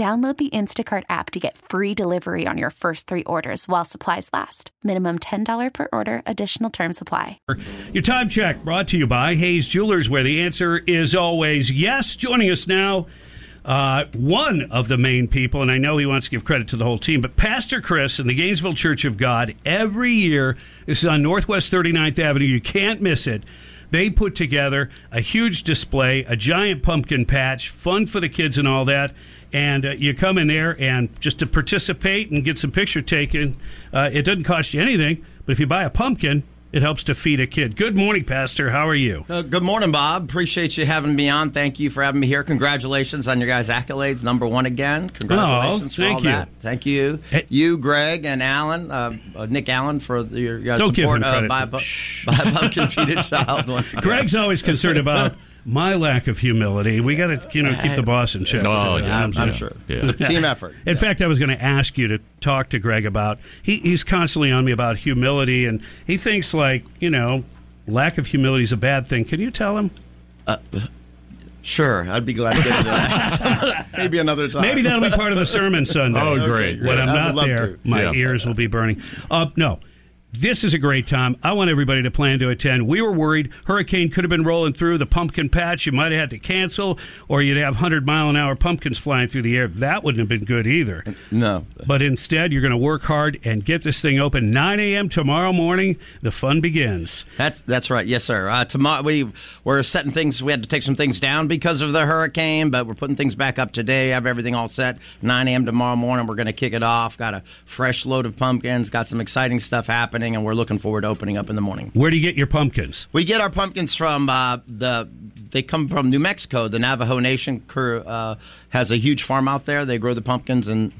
Download the Instacart app to get free delivery on your first three orders while supplies last. Minimum $10 per order, additional term supply. Your time check brought to you by Hayes Jewelers, where the answer is always yes. Joining us now, uh, one of the main people, and I know he wants to give credit to the whole team, but Pastor Chris in the Gainesville Church of God, every year, this is on Northwest 39th Avenue, you can't miss it. They put together a huge display, a giant pumpkin patch, fun for the kids and all that and uh, you come in there and just to participate and get some picture taken. Uh, it doesn't cost you anything, but if you buy a pumpkin, it helps to feed a kid. Good morning, Pastor. How are you? Uh, good morning, Bob. Appreciate you having me on. Thank you for having me here. Congratulations on your guys' accolades. Number one again. Congratulations oh, for all you. that. Thank you. Hey. You, Greg, and Alan, uh, uh, Nick Allen, for your guys' Don't give support him uh, credit. by, by Pumpkin Feeded Child. Once again. Greg's always concerned about my lack of humility. We got to, you know, keep the boss in check. Oh, yeah. I'm, I'm sure. It's a team effort. In fact, I was going to ask you to talk to Greg about. He, he's constantly on me about humility, and he thinks like you know, lack of humility is a bad thing. Can you tell him? Sure, I'd be glad to get into that. Maybe another time. Maybe that'll be part of the sermon Sunday. Oh, Okay, great. When I'm I not there, to. my Yeah. ears will be burning. Uh, no. This is a great time. I want everybody to plan to attend. We were worried hurricane could have been rolling through the pumpkin patch. You might have had to cancel, or you'd have 100 mile an hour pumpkins flying through the air. That wouldn't have been good either. No. But instead, you're going to work hard and get this thing open. 9 a.m. tomorrow morning, the fun begins. That's that's right. Yes, sir. Uh, tomorrow we we're setting things. We had to take some things down because of the hurricane, but we're putting things back up today. I Have everything all set. 9 a.m. tomorrow morning. We're going to kick it off. Got a fresh load of pumpkins. Got some exciting stuff happening, and we're looking forward to opening up in the morning. Where do you get your pumpkins? We get our pumpkins from uh, the. They come from New Mexico. The Navajo Nation cur- uh, has a huge farm out there. They grow the pumpkins and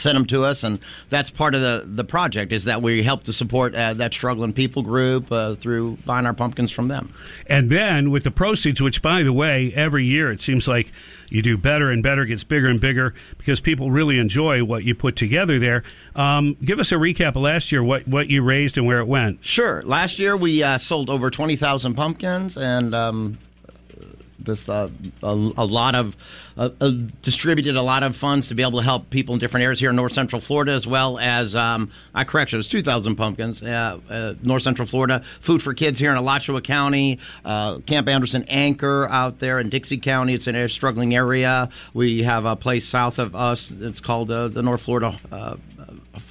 send them to us, and that's part of the the project. Is that we help to support uh, that struggling people group uh, through buying our pumpkins from them. And then with the proceeds, which by the way, every year it seems like you do better and better, gets bigger and bigger because people really enjoy what you put together there. Um, give us a recap of last year, what, what you raised and where it went. Sure. Last year we uh, sold over twenty thousand pumpkins, and um, this uh, a, a lot of uh, uh, distributed a lot of funds to be able to help people in different areas here in North Central Florida, as well as um, I correction, it was two thousand pumpkins. Uh, uh, North Central Florida, food for kids here in Alachua County, uh, Camp Anderson Anchor out there in Dixie County. It's a struggling area. We have a place south of us. It's called the North Florida.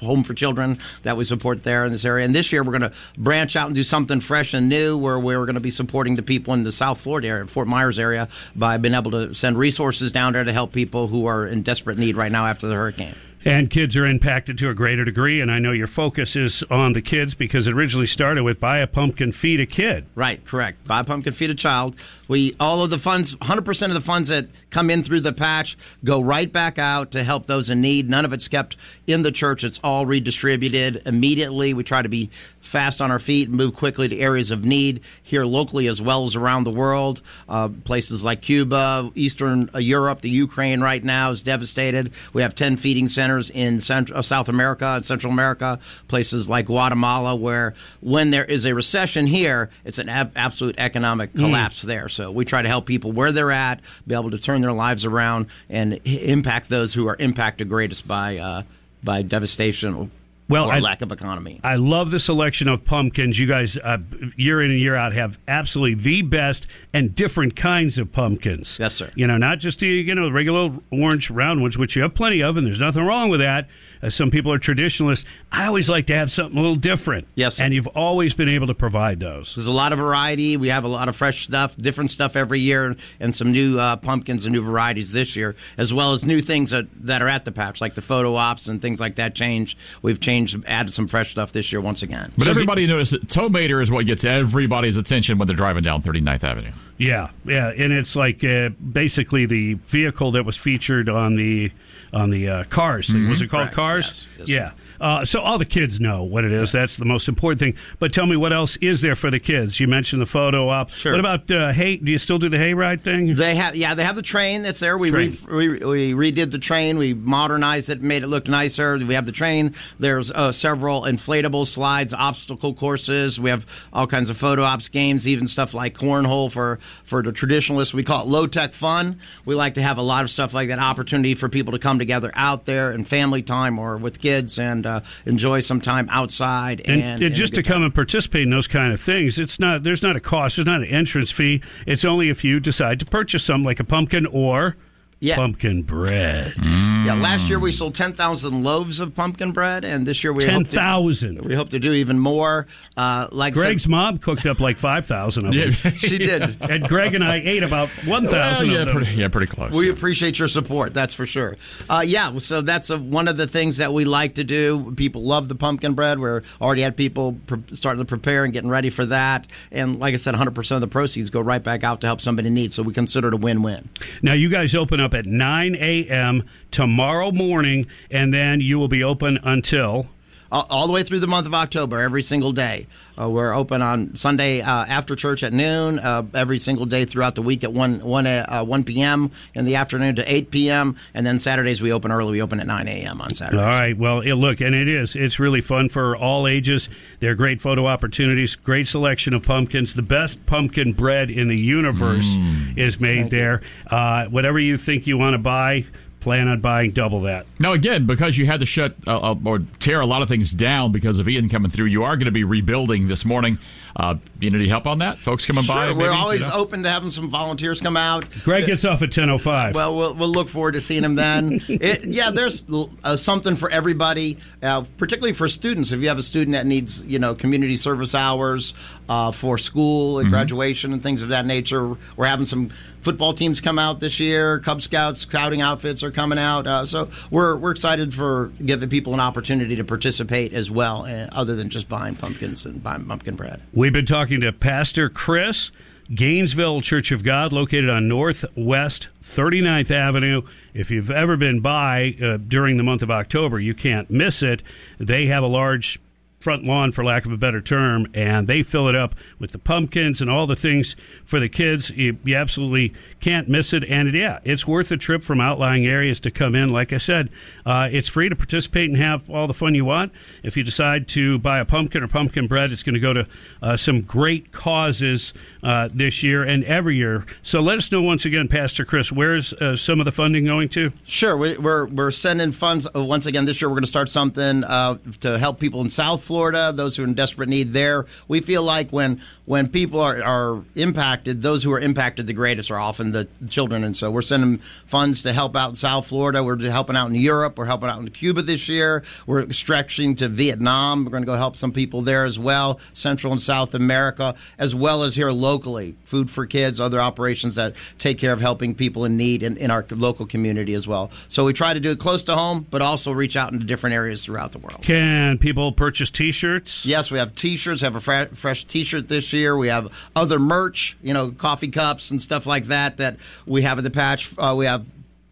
Home for children that we support there in this area. And this year we're going to branch out and do something fresh and new where we're going to be supporting the people in the South Florida area, Fort Myers area, by being able to send resources down there to help people who are in desperate need right now after the hurricane. And kids are impacted to a greater degree. And I know your focus is on the kids because it originally started with buy a pumpkin, feed a kid. Right, correct. Buy a pumpkin, feed a child. We all of the funds, 100% of the funds that come in through the patch go right back out to help those in need. None of it's kept in the church. It's all redistributed immediately. We try to be fast on our feet and move quickly to areas of need here locally as well as around the world. Uh, places like Cuba, Eastern uh, Europe, the Ukraine right now is devastated. We have 10 feeding centers in Central, South America and Central America, places like Guatemala, where when there is a recession here, it's an ab- absolute economic collapse there. So we try to help people where they're at, be able to turn their lives around and h- impact those who are impacted greatest by uh, by devastation Well, or I- lack of economy. I love the selection of pumpkins. You guys, uh, year in and year out, have absolutely the best and different kinds of pumpkins. Yes, sir. You know, not just the you know regular orange round ones, which you have plenty of, and there's nothing wrong with that. Uh, some people are traditionalists. I always like to have something a little different. Yes, sir. and you've always been able to provide those. There's a lot of variety. We have a lot of fresh stuff, different stuff every year, and some new uh, pumpkins and new varieties this year, as well as new things that, that are at the patch, like the photo ops and things like that. Change. We've changed, added some fresh stuff this year once again. But everybody noticed that Tow Mater is what gets everybody's attention when they're driving down 39th Avenue. Yeah, yeah, and it's like uh, basically the vehicle that was featured on the on the uh, Cars thing. Was it called Correct, Cars? yes, yes, yeah. Uh, so all the kids know what it is. That's the most important thing. But tell me, what else is there for the kids? You mentioned the photo op. Sure. What about uh, hay? Do you still do the hayride thing? They have, yeah, they have the train that's there. We, re, we we redid the train. We modernized it, made it look nicer. We have the train. There's uh, several inflatable slides, obstacle courses. We have all kinds of photo ops games, even stuff like cornhole for for the traditionalists. We call it low tech fun. We like to have a lot of stuff like that, opportunity for people to come together out there in family time or with kids and uh, enjoy some time outside. And, And, and just to good come time. and participate in those kind of things, it's not there's not a cost, there's not an entrance fee. It's only if you decide to purchase something like a pumpkin or Yeah. pumpkin bread. Yeah, last year we sold 10,000 loaves of pumpkin bread, and this year we Ten hope to- thousand. We hope to do even more. Uh, like Greg's said, mom cooked up like five thousand of them. she did. and Greg and I ate about one Well, thousand yeah, of them. pretty, yeah, pretty close. We appreciate your support, that's for sure. Uh, yeah, so that's a, one of the things that we like to do. People love the pumpkin bread. We're already had people pre- starting to prepare and getting ready for that. And like I said, 100% of the proceeds go right back out to help somebody in need. So we consider it a win-win. Now you guys open up at nine a.m. tomorrow morning, and then you will be open until. All, all the way through the month of October, every single day. Uh, we're open on Sunday uh, after church at noon, uh, every single day throughout the week at 1, 1, uh, 1 p.m. in the afternoon to 8 p.m. And then Saturdays we open early. We open at 9 a.m. on Saturdays. All right. Well, it, look, and it is. It's really fun for all ages. They're great photo opportunities. Great selection of pumpkins. The best pumpkin bread in the universe is made there. Uh, whatever you think you want to buy, plan on buying double that. Now, again, because you had to shut uh, uh, or tear a lot of things down because of Ian coming through, you are going to be rebuilding this morning. Uh, you need help on that? Folks coming by? Sure, we're always you know? open to having some volunteers come out. Greg gets off at ten oh five. Well, we'll we'll look forward to seeing him then. it, yeah, there's uh, something for everybody, uh, particularly for students. If you have a student that needs, you know, community service hours uh, for school and graduation and things of that nature, we're having some football teams come out this year. Cub Scouts, scouting outfits are coming out. Uh, so we're we're excited for giving people an opportunity to participate as well, uh, other than just buying pumpkins and buying pumpkin bread. We've been talking to Pastor Chris, Gainesville Church of God, located on Northwest 39th Avenue. If you've ever been by uh, during the month of October, you can't miss it. They have a large front lawn, for lack of a better term, and they fill it up with the pumpkins and all the things for the kids. You, you absolutely can't miss it. And yeah, it's worth a trip from outlying areas to come in. Like I said, uh, it's free to participate and have all the fun you want. If you decide to buy a pumpkin or pumpkin bread, it's going to go to uh, some great causes uh, this year and every year. So let us know once again, Pastor Chris, where's uh, some of the funding going to? Sure, we, we're we're sending funds uh, once again this year. We're going to start something uh, to help people in South Florida, those who are in desperate need there. We feel like when when people are, are impacted, those who are impacted the greatest are often the children, and so we're sending funds to help out in South Florida. We're helping out in Europe. We're helping out in Cuba this year. We're stretching to Vietnam. We're going to go help some people there as well, Central and South America, as well as here locally. Food for Kids, other operations that take care of helping people in need in, in our local community as well. So we try to do it close to home, but also reach out into different areas throughout the world. Can people purchase T-shirts? Yes, we have T-shirts. Have a fre- fresh T-shirt this year. We have other merch, you know, coffee cups and stuff like that that we have at the patch. Uh, we have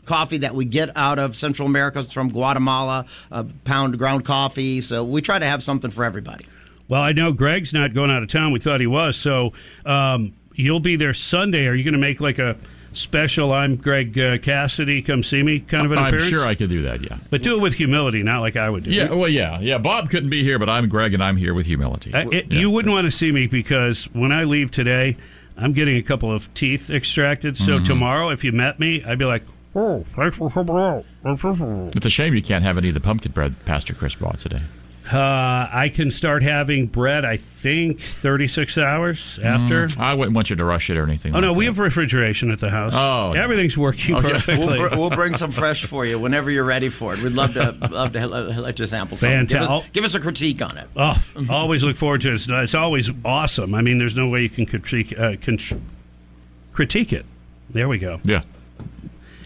coffee that we get out of Central America it's from Guatemala, a pound of ground coffee. So we try to have something for everybody. Well, I know Greg's not going out of town. We thought he was. So um, you'll be there Sunday. Are you going to make like a special I'm Greg uh, Cassidy, come see me kind of an appearance. I'm appearance? sure I could do that, yeah. But do it with humility, not like I would do. Yeah, well, yeah, yeah. Bob couldn't be here, but I'm Greg, and I'm here with humility. Uh, it- Yeah. You wouldn't want to see me because when I leave today, I'm getting a couple of teeth extracted. Mm-hmm. So tomorrow, if you met me, I'd be like, "Oh, thanks for coming out." It's a shame you can't have any of the pumpkin bread Pastor Chris bought today. Uh, I can start having bread. I think 36 hours after. I wouldn't want you to rush it or anything. Oh no, like we have refrigeration at the house. Oh. everything's working Okay. perfectly. We'll, br- we'll bring some fresh for you whenever you're ready for it. We'd love to love to let let you sample some. Give Fantastic. us, give us a critique on it. Oh, always look forward to it. It's, it's always awesome. I mean, there's no way you can critique, uh, con- critique it. There we go. Yeah.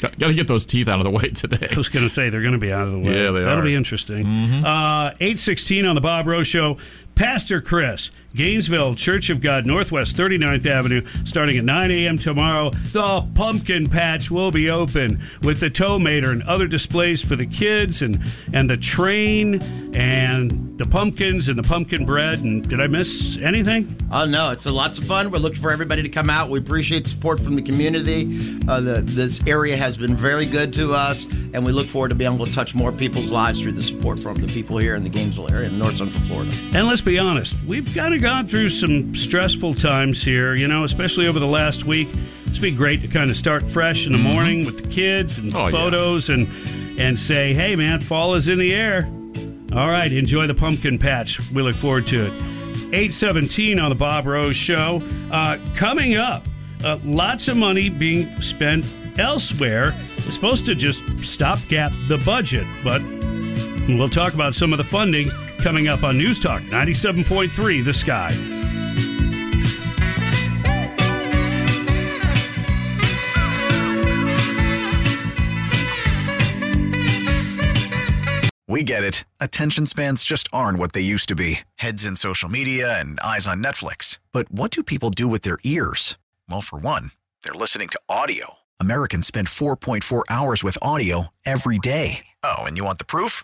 Got, got to get those teeth out of the way today. I was going to say they're going to be out of the way. Yeah, they That'll are. be interesting. Uh, 816 on the Bob Rose Show. Pastor Chris, Gainesville Church of God, Northwest 39th Avenue, starting at 9 a.m. tomorrow. The pumpkin patch will be open with the tow mater and other displays for the kids and, and the train and the pumpkins and the pumpkin bread. And did I miss anything? Oh no, it's a lots of fun. We're looking for everybody to come out. We appreciate support from the community. Uh, the, this area has been very good to us, and we look forward to being able to touch more people's lives through the support from the people here in the Gainesville area in North Central Florida. And let's be honest, we've kind of gone through some stressful times here, you know, especially over the last week. It's been great to kind of start fresh in the morning with the kids and Oh, yeah. photos and and say, hey man, fall is in the air. All right, enjoy the pumpkin patch. We look forward to it. 817 on the Bob Rose Show. Uh, coming up, uh, lots of money being spent elsewhere. It's supposed to just stopgap the budget, but We'll talk about some of the funding coming up on News Talk 97.3 The Sky. We get it. Attention spans just aren't what they used to be heads in social media and eyes on Netflix. But what do people do with their ears? Well, for one, they're listening to audio. Americans spend 4.4 hours with audio every day. Oh, and you want the proof?